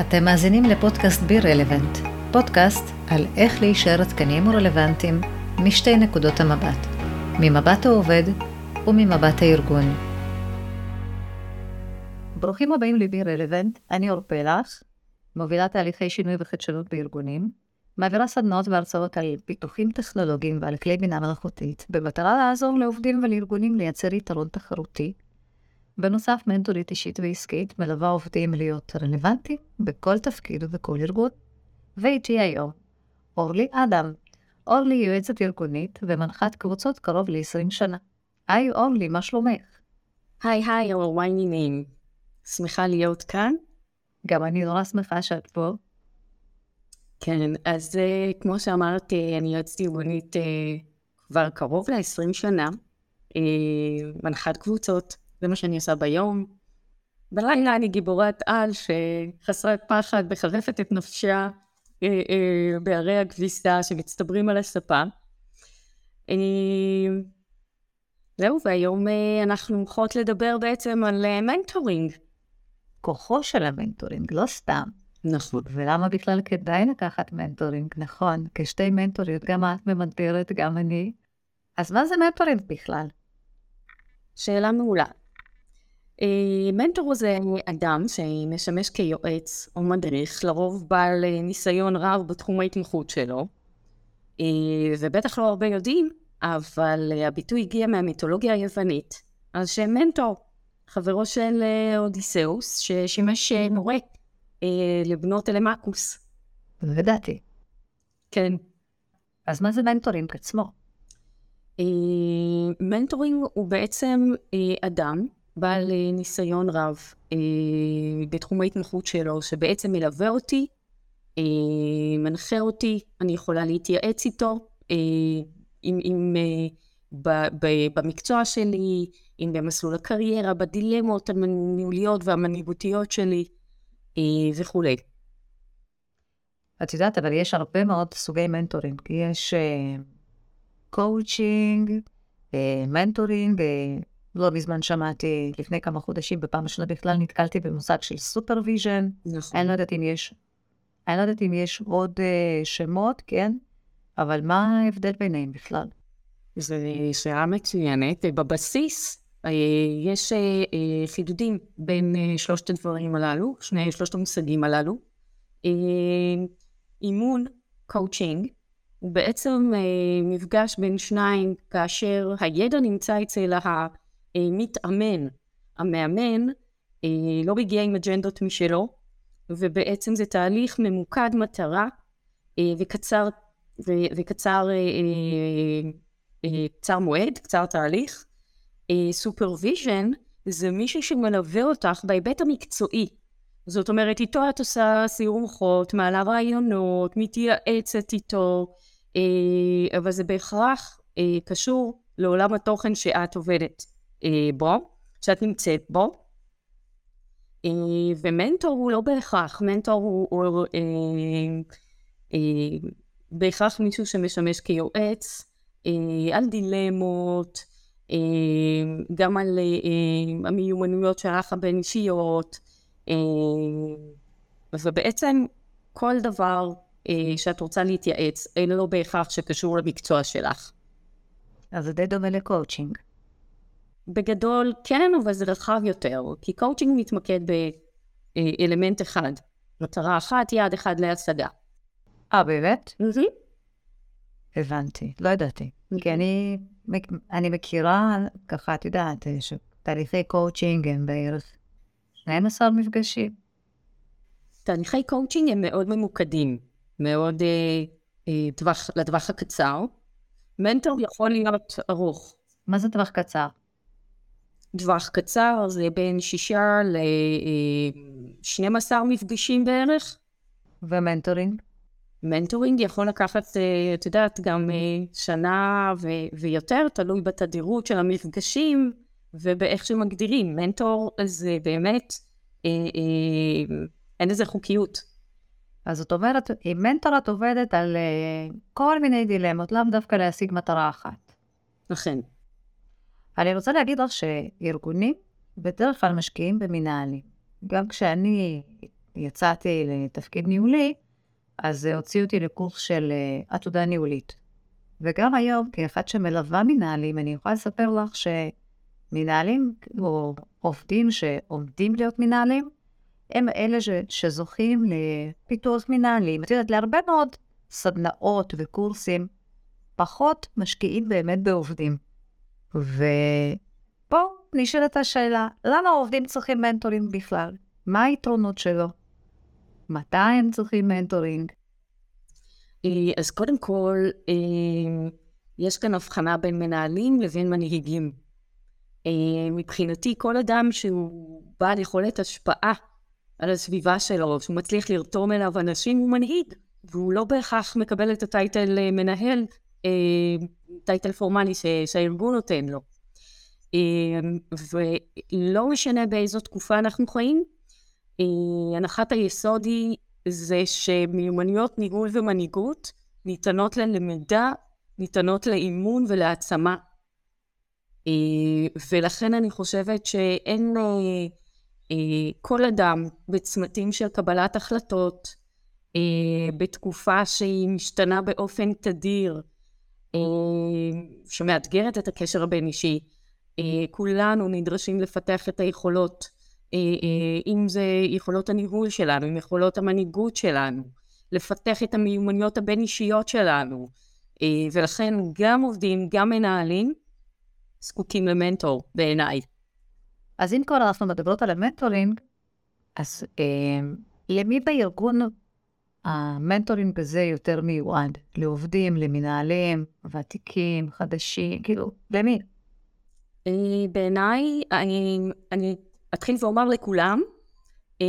אתם מאזינים לפודקאסט בי רלוונט, פודקאסט על איך להישאר עדכניים ורלוונטיים משתי נקודות המבט, ממבט העובד וממבט הארגון. ברוכים הבאים לבי רלוונט, אני אור פלח, מובילה תהליכי שינוי וחדשנות בארגונים, מעבירה סדנאות והרצאות על פיתוחים טכנולוגיים ועל כלי בינה מלאכותית, במטרה לעזור לעובדים ולארגונים לייצר יתרון תחרותי בנוסף, מנטורית אישית ועסקית מלווה עובדים להיות רלוונטיים בכל תפקיד ובכל ארגון. ואיתי היום, אורלי אדם. אורלי יועצת ארגונית ומנחת קבוצות קרוב ל-20 שנה. היי אורלי, מה שלומך? היי היי, אור, העניינים? שמחה להיות כאן. גם אני נורא שמחה שאת פה. כן, אז uh, כמו שאמרתי, אני יועצת ארגונית uh, כבר קרוב ל-20 שנה. אה, מנחת קבוצות זה מה שאני עושה ביום. בלילה אני גיבורת על חסרת פחד מחרפת את נפשה אה, אה, בהרי הכביסה שמצטברים על הספה. אה, זהו, והיום אנחנו הולכות לדבר בעצם על mentoring. כוחו של ה mentoring, לא סתם. נכון. ולמה בכלל כדאי לקחת mentoring, נכון? כשתי מנטוריות, גם את ממנטרת, גם אני. אז מה זה mentoring בכלל? שאלה מעולה. אה, מנטור זה אדם שמשמש כיועץ או מדריך, לרוב בעל אה, ניסיון רב בתחום ההתמחות שלו, אה, ובטח לא הרבה יודעים, אבל הביטוי הגיע מהמיתולוגיה היוונית, על שם מנטור, חברו של אודיסאוס, ששימש מורה לבנו טלמכוס. לא ידעתי. כן. אז מה זה mentoring עצמו? mentoring הוא בעצם אדם בעל אה, ניסיון רב אה, בתחום ההתמחות שלו, שבעצם מלווה אותי, אה, מנחה אותי, אני יכולה להתייעץ איתו, עם, אה, ב, ב, במקצוע שלי, אם במסלול הקריירה, בדילמות הניהוליות והמנהיגותיות שלי וכולי. את יודעת, אבל יש הרבה מאוד סוגי mentoring. יש coaching, mentoring, לא מזמן שמעתי, לפני כמה חודשים, בפעם הראשונה בכלל נתקלתי במושג של supervision. נכון. אני לא יודעת אם יש, אני לא יודעת אם יש עוד אה, שמות, כן? אבל מה ההבדל ביניהם בכלל? זו שאלה מצוינת. בבסיס אה, יש אה, חידודים בין שלושת הדברים הללו, שני, שלושת המושגים הללו. אימון, קואוצ'ינג, הוא בעצם מפגש בין שניים כאשר הידע נמצא אצל. אה, מתאמן. המאמן אה, לא מגיע עם אג'נדות משלו, ובעצם זה תהליך ממוקד מטרה אה, וקצר, ו, וקצר קצר מועד, קצר תהליך. supervision זה מישהו שמלווה אותך בהיבט המקצועי. זאת אומרת, איתו את עושה סיור מוחות, מעלה רעיונות, מתייעצת איתו, אבל זה בהכרח קשור לעולם התוכן שאת עובדת. אה, בו, שאת נמצאת בו. אה, ומנטור הוא לא בהכרח, מנטור הוא, הוא אה, אה, בהכרח מישהו שמשמש כיועץ אה, על דילמות, אה, גם על אה, המיומנויות שלך הבין אישיות, אה, ובעצם כל דבר אה, שאת רוצה להתייעץ, אין לו בהכרח שקשור למקצוע שלך. אז זה די דומה לקואוצ'ינג. בגדול כן, אבל זה רחב יותר, כי קואוצ'ינג מתמקד באלמנט אחד, מטרה אחת, יעד אחד להשגה. אה, באמת? הבנתי, לא ידעתי. כי אני, אני מכירה, ככה, את יודעת, שתהליכי קואוצ'ינג הם בערך 12 מפגשים. תהליכי קואוצ'ינג הם מאוד ממוקדים, מאוד אה, אה, טווח, לטווח הקצר. מנטור יכול להיות ארוך. מה זה טווח קצר? טווח קצר זה בין שישה ל-12 מפגשים בערך. ו mentoring? mentoring יכול לקחת, אה, את יודעת, גם אה, שנה ו- ויותר, תלוי בתדירות של המפגשים ובאיך שמגדירים. מנטור זה באמת, אה, אה, אין לזה חוקיות. אז זאת אומרת, עם מנטור את עובדת על כל מיני דילמות, לאו דווקא להשיג מטרה אחת. אכן. אני רוצה להגיד לך שארגונים בדרך כלל משקיעים במנהלים. גם כשאני יצאתי לתפקיד ניהולי, אז הוציאו אותי לקורס של uh, עתודה ניהולית. וגם היום, כאחד שמלווה מנהלים, אני יכולה לספר לך שמנהלים או עובדים שעומדים להיות מנהלים, הם אלה ש, שזוכים לפיתוח מנהלים. את יודעת, להרבה מאוד סדנאות וקורסים, פחות משקיעים באמת בעובדים. ופה נשאלת השאלה, למה עובדים צריכים מנטורים בכלל? מה היתרונות שלו? מתי הם צריכים מנטורינג? אה, אז קודם כל, אה, יש כאן הבחנה בין מנהלים לבין מנהיגים. אה, מבחינתי, כל אדם שהוא בעל יכולת השפעה על הסביבה שלו, שהוא מצליח לרתום אליו אנשים, הוא מנהיג, והוא לא בהכרח מקבל את הטייטל מנהל, טייטל פורמלי שהארגון נותן לו. ולא משנה באיזו תקופה אנחנו חיים, הנחת היסוד היא זה שמיומנויות ניהול ומנהיגות ניתנות ללמידה, ניתנות לאימון ולהעצמה. אה, ולכן אני חושבת שאין אה, אה, כל אדם בצמתים של קבלת החלטות, בתקופה שהיא משתנה באופן תדיר, שמאתגרת את הקשר הבין-אישי, כולנו נדרשים לפתח את היכולות אה, אה, אם זה יכולות הניהול שלנו, עם יכולות המנהיגות שלנו, לפתח את המיומנויות הבין-אישיות שלנו, אה, ולכן גם עובדים, גם מנהלים, זקוקים למנטור בעיניי. אז אם כבר אנחנו מדברות על ה mentoring, אז אה, למי בארגון ה mentoring הזה יותר מיועד? לעובדים, למנהלים, ותיקים, חדשים, כאילו, למי? בעיניי, אני, אני אתחיל ואומר לכולם, אה,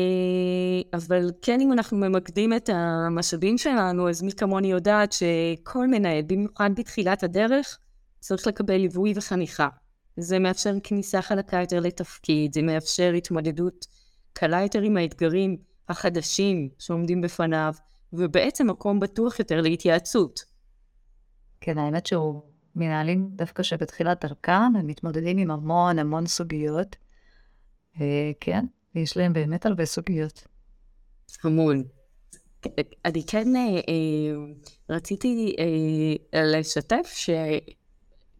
אבל כן אם אנחנו ממקדים את המשאבים שלנו, אז מי כמוני יודעת שכל מנהל, במיוחד בתחילת הדרך, צריך לקבל ליווי וחניכה. זה מאפשר כניסה חלקה יותר לתפקיד, זה מאפשר התמודדות קלה יותר עם האתגרים החדשים שעומדים בפניו, ובעצם מקום בטוח יותר להתייעצות. כן, האמת שהוא מנהלים דווקא שבתחילת דרכם, הם מתמודדים עם המון המון סוגיות. אה, כן, יש להם באמת הרבה סוגיות. המון. אני כן אה, אה, רציתי לשתף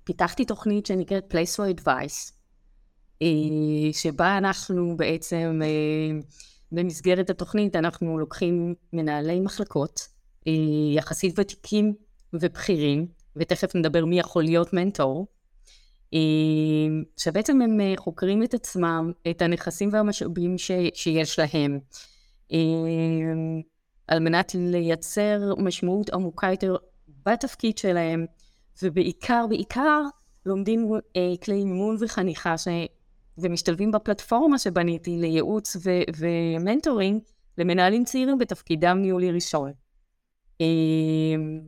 שפיתחתי תוכנית שנקראת Place for Advice, שבה אנחנו בעצם, במסגרת התוכנית אנחנו לוקחים מנהלי מחלקות, יחסית ותיקים ובכירים, ותכף נדבר מי יכול להיות מנטור, אמ, שבעצם הם אה, חוקרים את עצמם, את הנכסים והמשאבים ש, שיש להם, על מנת לייצר משמעות עמוקה יותר בתפקיד שלהם, ובעיקר, בעיקר לומדים אה, כלי אימון וחניכה. ומשתלבים בפלטפורמה שבניתי לייעוץ ו- ו mentoring למנהלים צעירים בתפקידם ניהולי ראשון. אמ,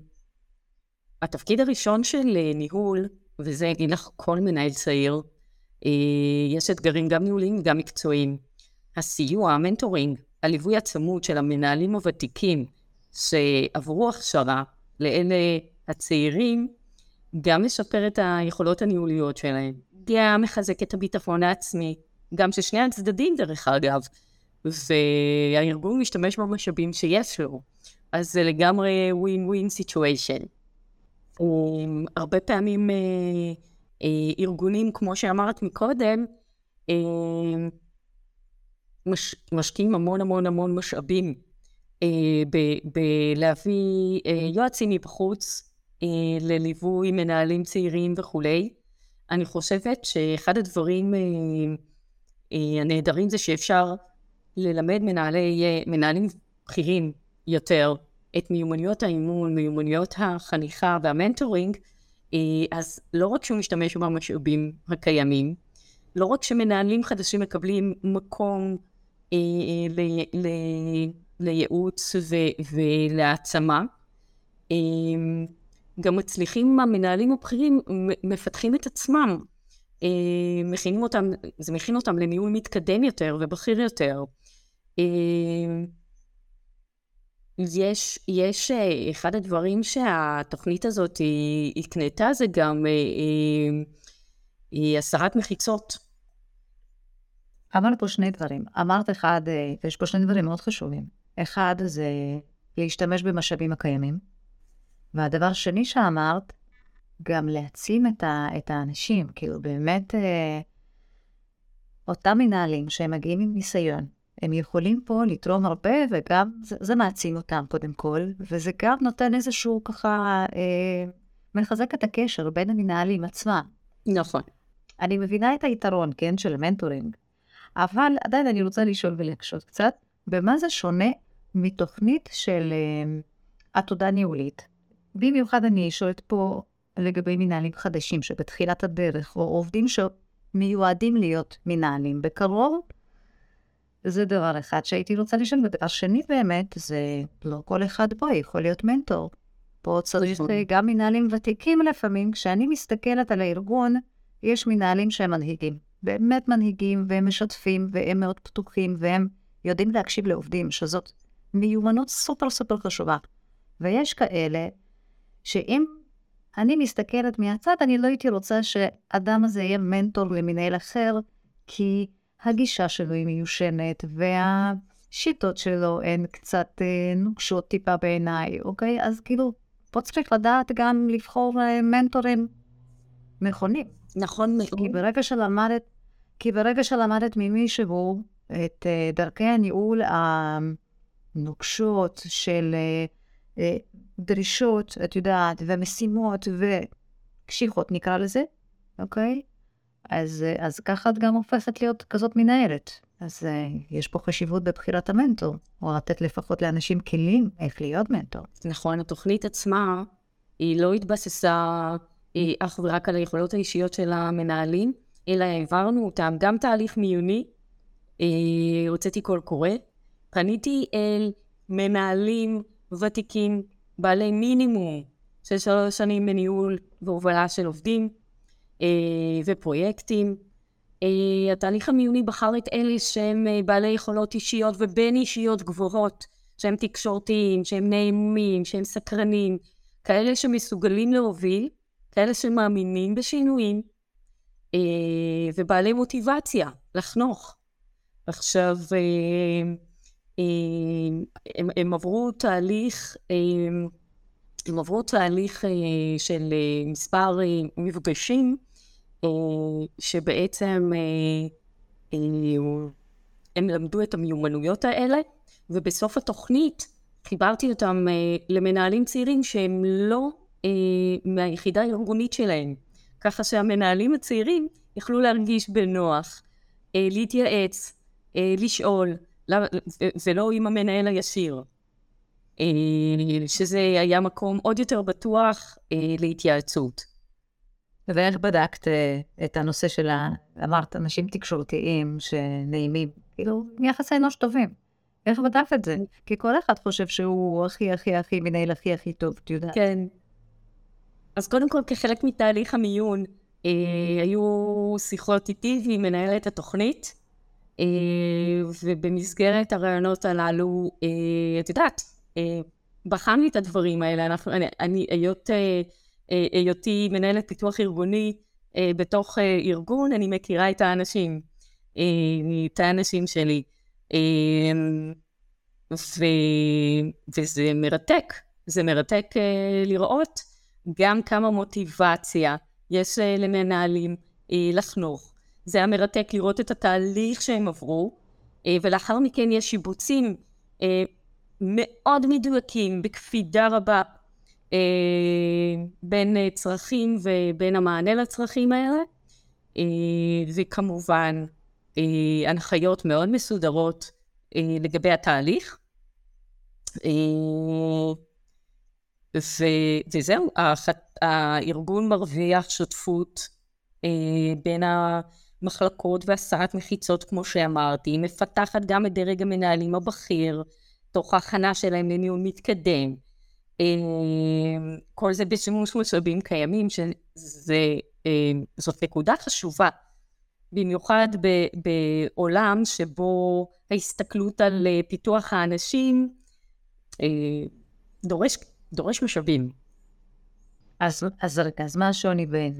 התפקיד הראשון של אה, ניהול וזה יגיד לך כל מנהל צעיר, אה, יש אתגרים גם ניהוליים וגם מקצועיים. הסיוע, ה mentoring, הליווי הצמוד של המנהלים הוותיקים שעברו הכשרה לאלה הצעירים, גם משפר את היכולות הניהוליות שלהם, גם מחזק את הביטחון העצמי, גם של שני הצדדים דרך אגב, והארגון משתמש במשאבים שיש לו, אז זה לגמרי win win situation. הרבה פעמים אה, אה, ארגונים, כמו שאמרת מקודם, אה, מש, משקיעים המון המון המון משאבים בלהביא יועצים מבחוץ לליווי מנהלים צעירים וכולי. אני חושבת שאחד הדברים הנהדרים זה שאפשר ללמד מנהלי, מנהלים בכירים יותר את מיומנויות האימון, מיומנויות החניכה והמנטורינג, אה, אז לא רק שהוא משתמש במשאבים הקיימים, לא רק שמנהלים חדשים מקבלים מקום אה, לייעוץ ולהעצמה, אה, גם מצליחים המנהלים הבכירים, מפתחים את עצמם, מכינים אותם, זה מכין אותם לניהול מתקדם יותר ובכיר יותר. יש, יש אה, אחד הדברים שהתוכנית הזאת הקנתה זה גם אה, אה, הסרת מחיצות. אמרת פה שני דברים. אמרת אחד, אה, ויש פה שני דברים מאוד חשובים. אחד זה להשתמש במשאבים הקיימים, והדבר שני שאמרת, גם להעצים את, ה, את האנשים, כאילו באמת, אה, אותם מנהלים שהם מגיעים עם ניסיון, הם יכולים פה לתרום הרבה, וגם זה, זה מעצים אותם קודם כל, וזה גם נותן איזשהו ככה, אה, מחזק את הקשר בין המנהלים עצמם. נכון. אני מבינה את היתרון, כן, של מנטורינג, אבל עדיין אני רוצה לשאול ולהקשות קצת, במה זה שונה מתוכנית של אה, עתודה ניהולית? במיוחד אני שואלת פה לגבי מנהלים חדשים שבתחילת הדרך, או עובדים שמיועדים להיות מנהלים בקרוב. זה דבר אחד שהייתי רוצה לשאול, ודבר שני באמת, זה לא כל אחד פה יכול להיות מנטור. פה צריך נכון. גם מנהלים ותיקים לפעמים. כשאני מסתכלת על הארגון, יש מנהלים שהם מנהיגים. באמת מנהיגים, והם משתפים, והם מאוד פתוחים, והם יודעים להקשיב לעובדים, שזאת מיומנות סופר סופר חשובה. ויש כאלה שאם אני מסתכלת מהצד, אני לא הייתי רוצה שאדם הזה יהיה מנטור למנהל אחר, כי הגישה שלו היא מיושנת, והשיטות שלו הן קצת אה, נוקשות טיפה בעיניי, אוקיי? אז כאילו, פה צריך לדעת גם לבחור אה, מנטורים נכונים. נכון מאוד. כי ברגע שלמדת, כי ברגע שלמדת ממישהו את אה, דרכי הניהול הנוקשות של אה, דרישות, את יודעת, ומשימות וקשיחות נקרא לזה, אוקיי? אז, אה, אז ככה את גם הופכת להיות כזאת מנהלת. אז אה, יש פה חשיבות בבחירת המנטור, או לתת לפחות לאנשים כלים איך להיות מנטור. נכון, התוכנית עצמה, היא לא התבססה היא אך ורק על היכולות האישיות של המנהלים, אלא העברנו אותם, גם תהליך מיוני, אה, הוצאתי קול קורא, פניתי אל מנהלים ותיקים, בעלי מינימום של שלוש שנים בניהול והובלה של עובדים אה, ופרויקטים. אה, התהליך המיוני בחר את אלה שהם אה, בעלי יכולות אישיות ובין אישיות גבוהות, שהם תקשורתיים, שהם נעימים, שהם סקרנים, כאלה שמסוגלים להוביל, כאלה שמאמינים בשינויים, אה, ובעלי מוטיבציה לחנוך. עכשיו, אה, הם, הם עברו תהליך, אה, הם עברו תהליך אה, של אה, מספר אה, מפגשים, שבעצם הם למדו את המיומנויות האלה, ובסוף התוכנית חיברתי אותם למנהלים צעירים שהם לא מהיחידה הארגונית שלהם, ככה שהמנהלים הצעירים יכלו להרגיש בנוח, להתייעץ, לשאול, למה- ו- ולא עם המנהל הישיר. אה, שזה היה מקום עוד יותר בטוח אה, להתייעצות. ואיך בדקת אה, את הנושא של. אמרת, אנשים תקשורתיים שנעימים, כאילו, יחסי אנוש טובים. איך בדקת את זה? כי כל אחד חושב שהוא הכי הכי הכי מנהל הכי הכי טוב, את יודעת. כן. אז קודם כל, כחלק מתהליך המיון, אה, היו שיחות איתי ועם מנהלת התוכנית, ובמסגרת הרעיונות הללו, אה, את יודעת, אה, בחנו את הדברים האלה. אנחנו, אני, אני היות, אה, אה, היותי מנהלת פיתוח ארגוני אה, בתוך אה, ארגון, אני מכירה את האנשים, אה, את האנשים שלי. אה, ו... וזה מרתק, זה מרתק לראות גם כמה מוטיבציה יש למנהלים לחנוך. זה היה מרתק לראות את התהליך שהם עברו, uh, ולאחר מכן יש שיבוצים uh, מאוד מדויקים, בקפידה רבה, uh, בין צרכים ובין המענה לצרכים האלה, וכמובן הנחיות מאוד מסודרות לגבי התהליך. אה, ו- וזהו, הארגון מרוויח שותפות אה, בין המחלקות והסעת מחיצות, כמו שאמרתי, היא מפתחת גם את דרג המנהלים הבכיר, תוך ההכנה שלהם לניהול מתקדם. אה, כל זה בשימוש משאבים קיימים, שזה, אה, נקודה חשובה. במיוחד ב- בעולם שבו ההסתכלות על אה, פיתוח האנשים דורש, דורש משאבים. אז, אז אז מה השוני בין,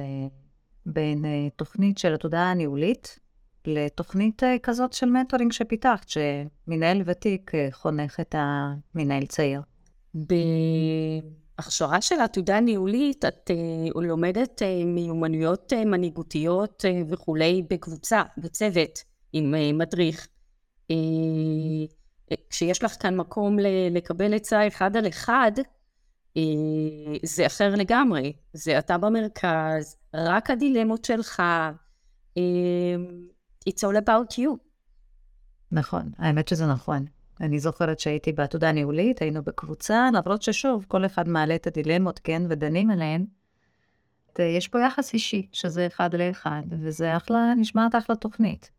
בין אה, תוכנית של התודעה הניהולית לתוכנית אה, כזאת של מנטורינג שפיתחת, שמנהל ותיק אה, חונך את המנהל צעיר? בהכשרה של עתודה ניהולית, את uh, לומדת uh, מיומנויות uh, מנהיגותיות uh, וכולי בקבוצה, בצוות, עם uh, מדריך. Uh, כשיש לך כאן מקום לקבל עצה אחד על אחד, זה אחר לגמרי. זה אתה במרכז, רק הדילמות שלך. Uh, it's all about you. נכון, האמת שזה נכון. אני זוכרת שהייתי בעתודה ניהולית, היינו בקבוצה, למרות ששוב, כל אחד מעלה את הדילמות, כן, ודנים עליהן. יש פה יחס אישי, שזה אחד לאחד, וזה אחלה, נשמעת אחלה תוכנית.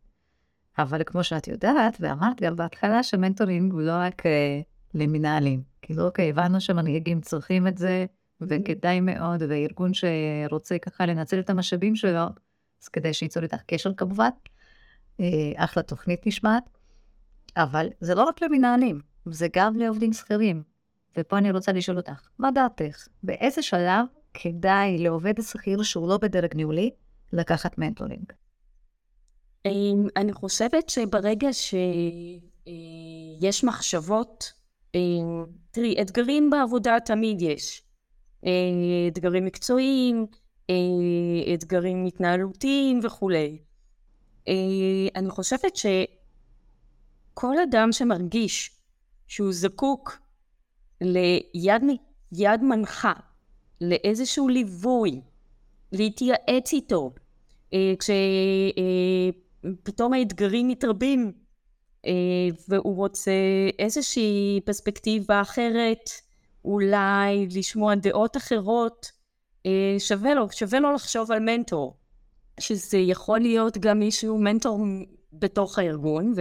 אבל כמו שאת יודעת, ואמרת גם בהתחלה, שמנטורינג הוא לא רק אה, למנהלים. כאילו, אוקיי, הבנו שמנהיגים צריכים את זה, וכדאי מאוד, וארגון שרוצה ככה לנצל את המשאבים שלו, אז כדי שייצור איתך קשר כמובן. אה, אחלה תוכנית נשמעת. אבל זה לא רק למנהלים, זה גם לעובדים שכירים. ופה אני רוצה לשאול אותך, מה דעתך? באיזה שלב כדאי לעובד שכיר שהוא לא בדרג ניהולי לקחת מנטורינג? אמ, אני חושבת שברגע שיש מחשבות, אמ, תראי, אתגרים בעבודה תמיד יש. אה, אתגרים מקצועיים, אה, אתגרים התנהלותיים וכולי. אה, אני חושבת ש... כל אדם שמרגיש שהוא זקוק ליד יד מנחה, לאיזשהו ליווי, להתייעץ איתו, כשפתאום האתגרים מתרבים והוא רוצה איזושהי פרספקטיבה אחרת, אולי לשמוע דעות אחרות, שווה לו, שווה לו לחשוב על מנטור, שזה יכול להיות גם מישהו מנטור בתוך הארגון,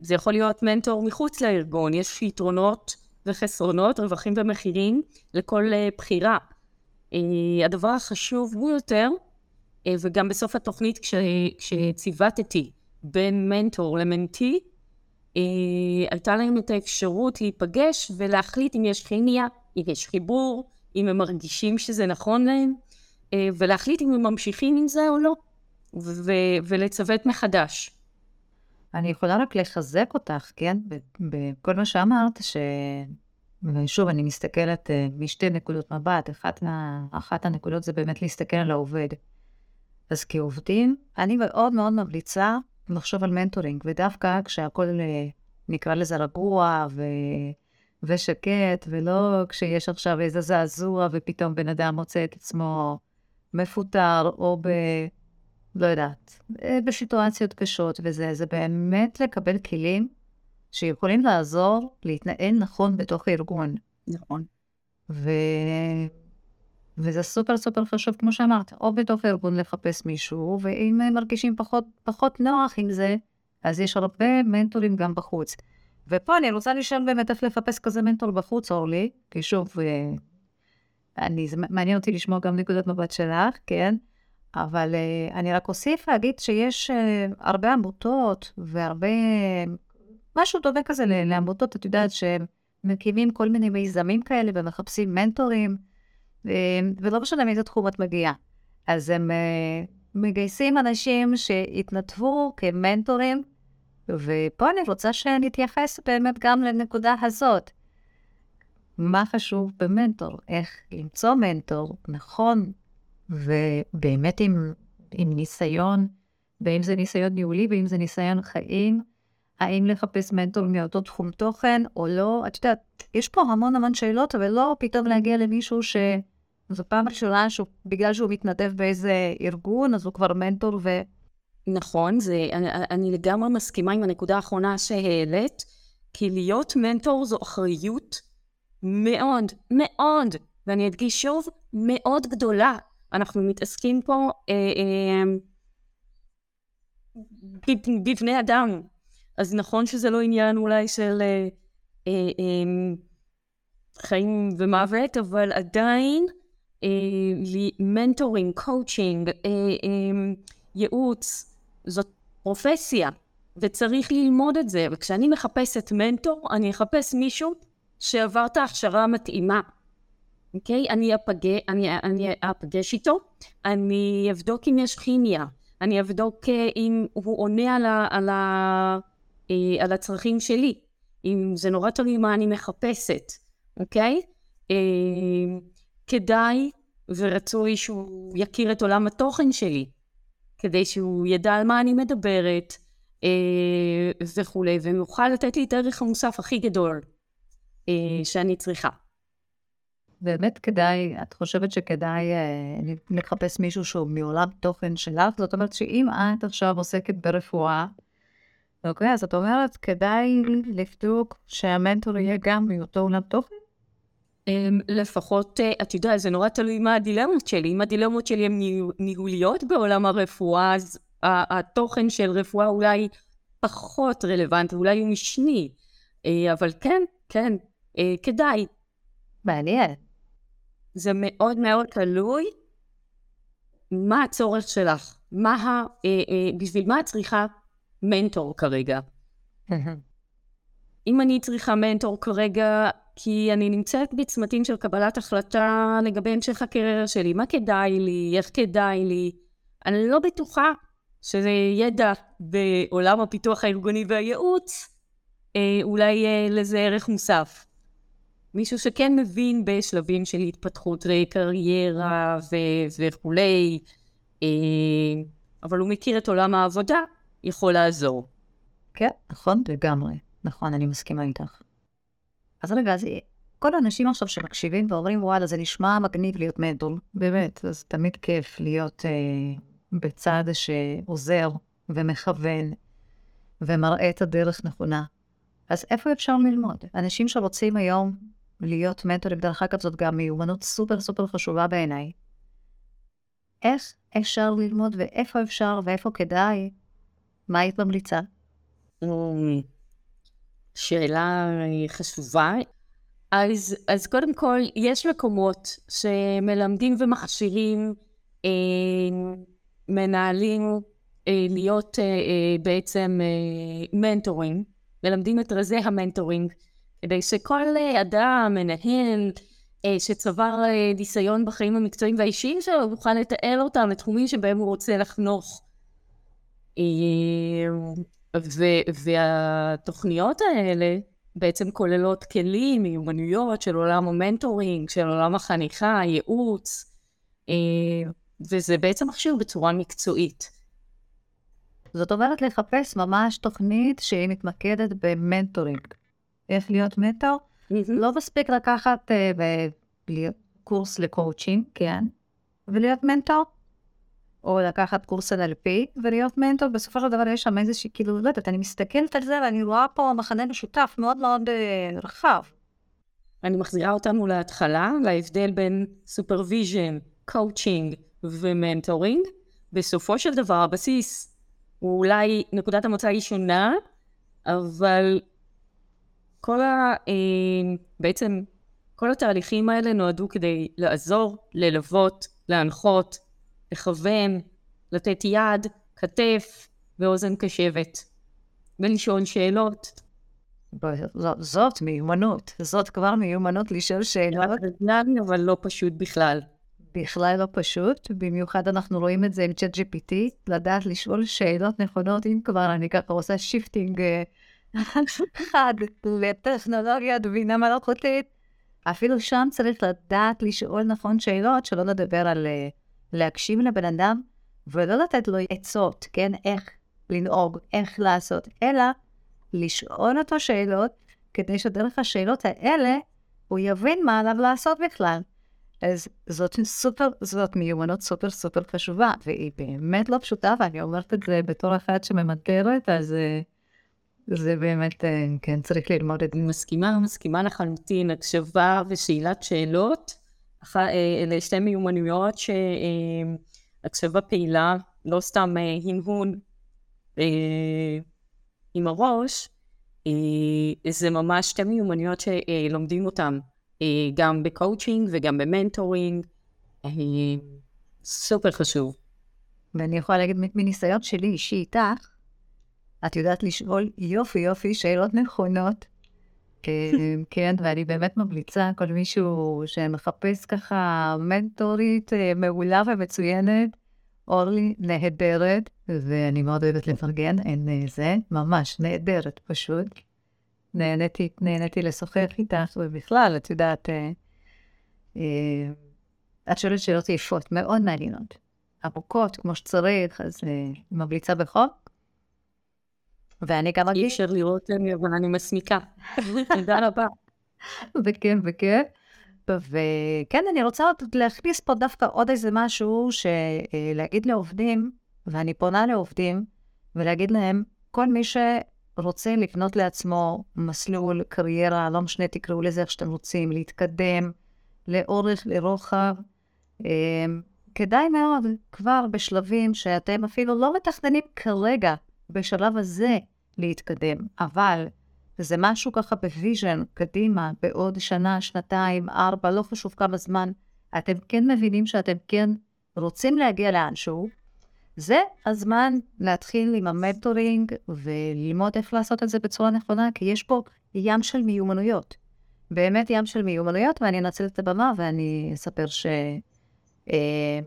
זה יכול להיות מנטור מחוץ לארגון, יש יתרונות וחסרונות, רווחים ומחירים לכל uh, בחירה. Uh, הדבר החשוב הוא יותר, וגם בסוף התוכנית כש, כשציוותתי בין מנטור למנטי, הייתה להם את האפשרות להיפגש ולהחליט אם יש כימיה, אם יש חיבור, אם הם מרגישים שזה נכון להם, uh, ולהחליט אם הם ממשיכים עם זה או לא, ו- ולצוות מחדש. אני יכולה רק לחזק אותך, כן, בכל מה שאמרת, ש... ושוב, אני מסתכלת uh, משתי נקודות מבט. אחת, מה... אחת הנקודות זה באמת להסתכל על העובד. אז כעובדים, אני מאוד מאוד ממליצה לחשוב על מנטורינג, ודווקא כשהכול, uh, נקרא לזה רגוע ו... ושקט, ולא כשיש עכשיו איזה זעזוע ופתאום בן אדם מוצא את עצמו מפוטר, או ב... לא יודעת, אה, בסיטואציות קשות וזה, זה באמת לקבל כלים שיכולים לעזור להתנהל נכון בתוך הארגון. נכון. ו... וזה סופר סופר חשוב, כמו שאמרת, או בתוך הארגון לחפש מישהו, ואם הם מרגישים פחות, פחות נוח עם זה, אז יש הרבה מנטורים גם בחוץ. ופה אני רוצה לשאול באמת איך לחפש כזה מנטור בחוץ, אורלי, כי שוב, אה, אני, זה מעניין אותי לשמוע גם נקודת מבט שלך, כן? אבל uh, אני רק אוסיף להגיד שיש uh, הרבה עמותות והרבה, משהו דומה כזה לעמותות, את יודעת, שמקימים כל מיני מיזמים כאלה ומחפשים מנטורים, ולא משנה מאיזה תחום את מגיעה. אז הם uh, מגייסים אנשים שהתנדבו כמנטורים, ופה אני רוצה שנתייחס באמת גם לנקודה הזאת. מה חשוב במנטור? איך למצוא מנטור נכון, ובאמת עם, עם ניסיון, ואם זה ניסיון ניהולי ואם זה ניסיון חיים, האם לחפש מנטור מאותו תחום תוכן או לא, את יודעת, יש פה המון המון שאלות, אבל לא פתאום להגיע למישהו ש... זו פעם ראשונה שבגלל שהוא מתנדב באיזה ארגון, אז הוא כבר מנטור ו... נכון, זה, אני, אני לגמרי מסכימה עם הנקודה האחרונה שהעלית, כי להיות מנטור זו אחריות מאוד, מאוד, ואני אדגיש שוב, מאוד גדולה. אנחנו מתעסקים פה אה, אה, בבני אדם. אז נכון שזה לא עניין אולי של אה, אה, אה, חיים ומוות, אבל עדיין mentoring, coaching, אה, אה, ייעוץ, זאת פרופסיה, וצריך ללמוד את זה. וכשאני מחפשת מנטור, אני אחפש מישהו שעבר את ההכשרה המתאימה. אוקיי? אני אפגש, אני, אפגש איתו, אני אבדוק אם יש כימיה, אני אבדוק אה, אם הוא עונה על, ה, על, ה, אה, על הצרכים שלי, אם זה נורא תלוי מה אני מחפשת, אוקיי? אה, כדאי ורצוי שהוא יכיר את עולם התוכן שלי, כדי שהוא ידע על מה אני מדברת וכולי, ויוכל לתת לי את הערך המוסף הכי גדול שאני צריכה. באמת כדאי, את חושבת שכדאי אה, לחפש מישהו שהוא מעולם תוכן שלך? זאת אומרת שאם את עכשיו עוסקת ברפואה, אוקיי, אז את אומרת, כדאי לבדוק שהמנטור יהיה גם מאותו עולם תוכן? אמ, לפחות, אה, את יודעת, זה נורא תלוי מה הדילמות שלי. אם הדילמות שלי הן ניהוליות בעולם הרפואה, אז התוכן של רפואה אולי פחות רלוונטי, אולי הוא משני. אה, אבל כן, כן, אה, כדאי. מעניין. זה מאוד מאוד תלוי מה הצורך שלך, מה ה... בשביל מה את צריכה מנטור כרגע. אם אני צריכה מנטור כרגע כי אני נמצאת בצמתים של קבלת החלטה לגבי המשך הקריירה שלי, מה כדאי לי, איך כדאי לי, אני לא בטוחה שזה ידע בעולם הפיתוח הארגוני והייעוץ, אה, אולי אה, לזה ערך מוסף. מישהו שכן מבין בשלבים של התפתחות קריירה ו- וכולי, אה, אבל הוא מכיר את עולם העבודה, יכול לעזור. כן, נכון, לגמרי. נכון, אני מסכימה איתך. אז רגע, אז כל האנשים עכשיו שמקשיבים ואומרים, וואלה, זה נשמע מגניב להיות מנטור. באמת, אז תמיד כיף להיות אה, בצד שעוזר ומכוון ומראה את הדרך נכונה. אז איפה אפשר ללמוד? אנשים שרוצים היום להיות מנטורים, דרך אגב, זאת גם מיומנות סופר סופר חשובה בעיניי. איך אפשר ללמוד ואיפה אפשר ואיפה כדאי? מה היית ממליצה? שאלה חשובה. אז, אז קודם כל, יש מקומות שמלמדים ומכשירים אה, מנהלים אה, להיות אה, אה, בעצם אה, מנטורים, מלמדים את רזי המנטורינג. כדי שכל אדם, מנהל, אה, שצבר אה, ניסיון בחיים המקצועיים והאישיים שלו, יוכל לתאר אותם לתחומים שבהם הוא רוצה לחנוך. אה, והתוכניות האלה בעצם כוללות כלים, מיומנויות של עולם ה mentoring, של עולם החניכה, ייעוץ, וזה בעצם מכשיר בצורה מקצועית. זאת אומרת לחפש ממש תוכנית שהיא מתמקדת ב mentoring. איך להיות מנטור. לא מספיק לקחת אה, קורס לקואוצ'ינג, כן, ולהיות מנטור, או לקחת קורס NLP ולהיות מנטור, בסופו של דבר יש שם איזושהי, כאילו, לא יודעת, אני מסתכלת על זה ואני רואה פה מחנה משותף מאוד מאוד אה, רחב. אני מחזירה אותנו להתחלה, להבדל בין supervision, coaching ו mentoring. בסופו של דבר הבסיס הוא אולי נקודת המוצא היא שונה, אבל כל ה... אה, בעצם כל התהליכים האלה נועדו כדי לעזור, ללוות, להנחות, לכוון, לתת יד, כתף ואוזן קשבת, ולשאול שאלות. זאת מיומנות, זאת כבר מיומנות לשאול שאלות. אבל לא פשוט בכלל. בכלל לא פשוט, במיוחד אנחנו רואים את זה עם צ'אט GPT, לדעת לשאול שאלות נכונות, אם כבר אני ככה עושה shifting אה, אחד לטכנולוגיית בינה מלאכותית, אפילו שם צריך לדעת לשאול נכון שאלות, שלא לדבר על אה, להקשיב לבן אדם ולא לתת לו עצות, כן, איך לנהוג, איך לעשות, אלא לשאול אותו שאלות, כדי שדרך השאלות האלה הוא יבין מה עליו לעשות בכלל. אז זאת סופר, זאת מיומנות סופר סופר חשובה, והיא באמת לא פשוטה, ואני אומרת את זה בתור אחת שממדרת, אז uh, זה באמת, אה, כן, צריך ללמוד את זה. מסכימה, מסכימה לחלוטין, הקשבה ושאלת שאלות. אה, אלה שתי מיומנויות שהקשבה פעילה, לא סתם אה, הנהון עם הראש, זה ממש שתי מיומנויות שלומדים אותן, גם בקואוצ'ינג וגם ב mentoring, סופר חשוב. ואני יכולה להגיד מניסיון שלי אישי איתך, את יודעת לשאול יופי יופי שאלות נכונות. כן, ואני באמת ממליצה, כל מישהו שמחפש ככה מנטורית אה, מעולה ומצוינת, אורלי נהדרת, ואני מאוד אוהבת לפרגן, אין אה, זה, ממש נהדרת פשוט. נהניתי, נהניתי לשוחח איתך, ובכלל, את יודעת, אה, את שואלת שאלות יפות, מאוד מעניינות. עמוקות, כמו שצריך, אז ממליצה בחוק. ואני גם אי אגיד... אפשר לראות לי, אבל אני מסמיקה. תודה רבה. בכיף, בכיף. וכן, אני רוצה עוד להכניס פה דווקא עוד איזה משהו, שלהגיד לעובדים, ואני פונה לעובדים, ולהגיד להם, כל מי שרוצה לבנות לעצמו מסלול, קריירה, לא משנה, תקראו לזה איך שאתם רוצים, להתקדם לאורך, לרוחב, אה, כדאי מאוד כבר בשלבים שאתם אפילו לא מתכננים כרגע, בשלב הזה, להתקדם, אבל זה משהו ככה ב vision, קדימה, בעוד שנה, שנתיים, ארבע, לא חשוב כמה זמן, אתם כן מבינים שאתם כן רוצים להגיע לאנשהו, זה הזמן להתחיל עם המנטורינג וללמוד איך לעשות את זה בצורה נכונה, כי יש פה ים של מיומנויות. באמת ים של מיומנויות, ואני אנצל את הבמה ואני אספר ש... אה,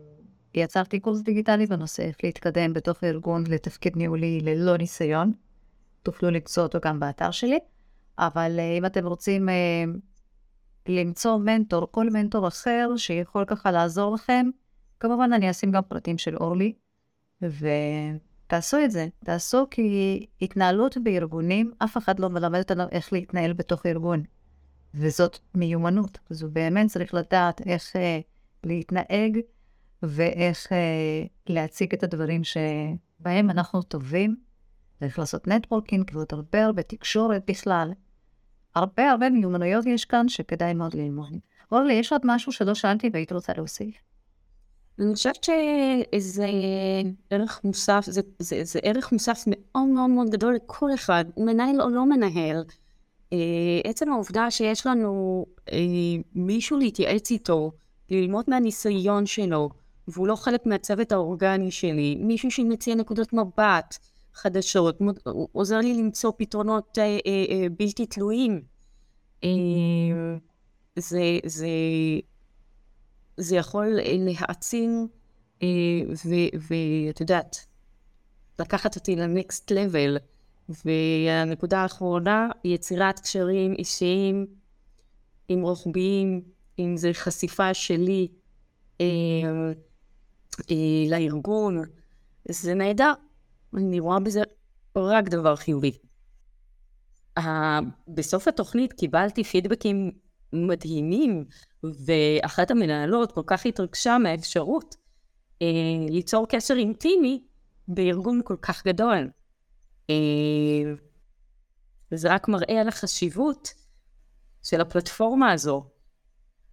קורס דיגיטלי בנושא איך להתקדם בתוך הארגון לתפקיד ניהולי ללא ניסיון. תוכלו למצוא אותו גם באתר שלי, אבל אה, אם אתם רוצים אה, למצוא מנטור, כל מנטור אחר שיכול ככה לעזור לכם, כמובן אני אשים גם פרטים של אורלי, ותעשו את זה. תעשו כי התנהלות בארגונים, אף אחד לא מלמד אותנו איך להתנהל בתוך ארגון. וזאת מיומנות. זו באמת צריך לדעת איך אה, להתנהג ואיך אה, להציג את הדברים שבהם אנחנו טובים. צריך לעשות נטוורקינג ועוד הרבה הרבה תקשורת בכלל. הרבה הרבה מיומנויות יש כאן שכדאי מאוד ללמוד. אורלי, יש עוד משהו שלא שאלתי והיית רוצה להוסיף? אני חושבת שזה ערך מוסף, זה, זה, זה ערך מוסף מאוד מאוד מאוד גדול לכל אחד, מנהל או לא מנהל. אה, עצם העובדה שיש לנו אה, מישהו להתייעץ איתו, ללמוד מהניסיון שלו, והוא לא חלק מהצוות האורגני שלי, מישהו שמציע נקודות מבט חדשות, הוא עוזר לי למצוא פתרונות אה, אה, אה, בלתי תלויים. אה, זה, זה, זה יכול להעצים, אה, ואת יודעת, לקחת אותי לנקסט לבל. והנקודה האחרונה, יצירת קשרים אישיים עם רוחביים, אם זה חשיפה שלי אה, אה, לארגון, זה נהדר. אני רואה בזה רק דבר חיובי. Uh, בסוף התוכנית קיבלתי פידבקים מדהימים, ואחת המנהלות כל כך התרגשה מהאפשרות uh, ליצור קשר אינטימי בארגון כל כך גדול. Uh, וזה רק מראה על החשיבות של הפלטפורמה הזו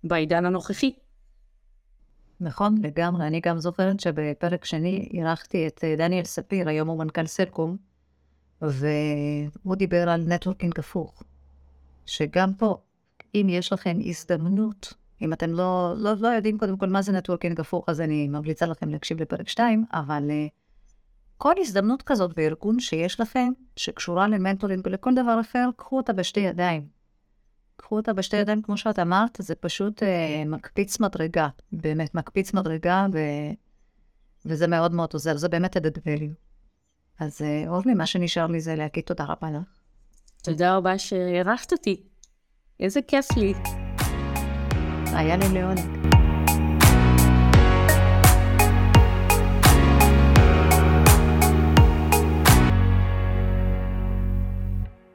בעידן הנוכחי. נכון, לגמרי. אני גם זוכרת שבפרק שני אירחתי את אה, דניאל ספיר, היום הוא מנכ"ל סלקום, והוא דיבר על networking הפוך. שגם פה, אם יש לכם הזדמנות, אם אתם לא, לא, לא יודעים קודם כל מה זה networking הפוך, אז אני ממליצה לכם להקשיב לפרק 2, אבל אה, כל הזדמנות כזאת בארגון שיש לכם, שקשורה למנטורינג ולכל דבר אחר, קחו אותה בשתי ידיים. קחו אותה בשתי ידיים, כמו שאת אמרת, זה פשוט אה, מקפיץ מדרגה, באמת, מקפיץ מדרגה, ו... וזה מאוד מאוד עוזר, זה באמת added value. אז אה, אורלי, מה שנשאר לי זה להגיד תודה רבה לך. תודה רבה שאירחת אותי. איזה כיף לי. היה לי לעונג.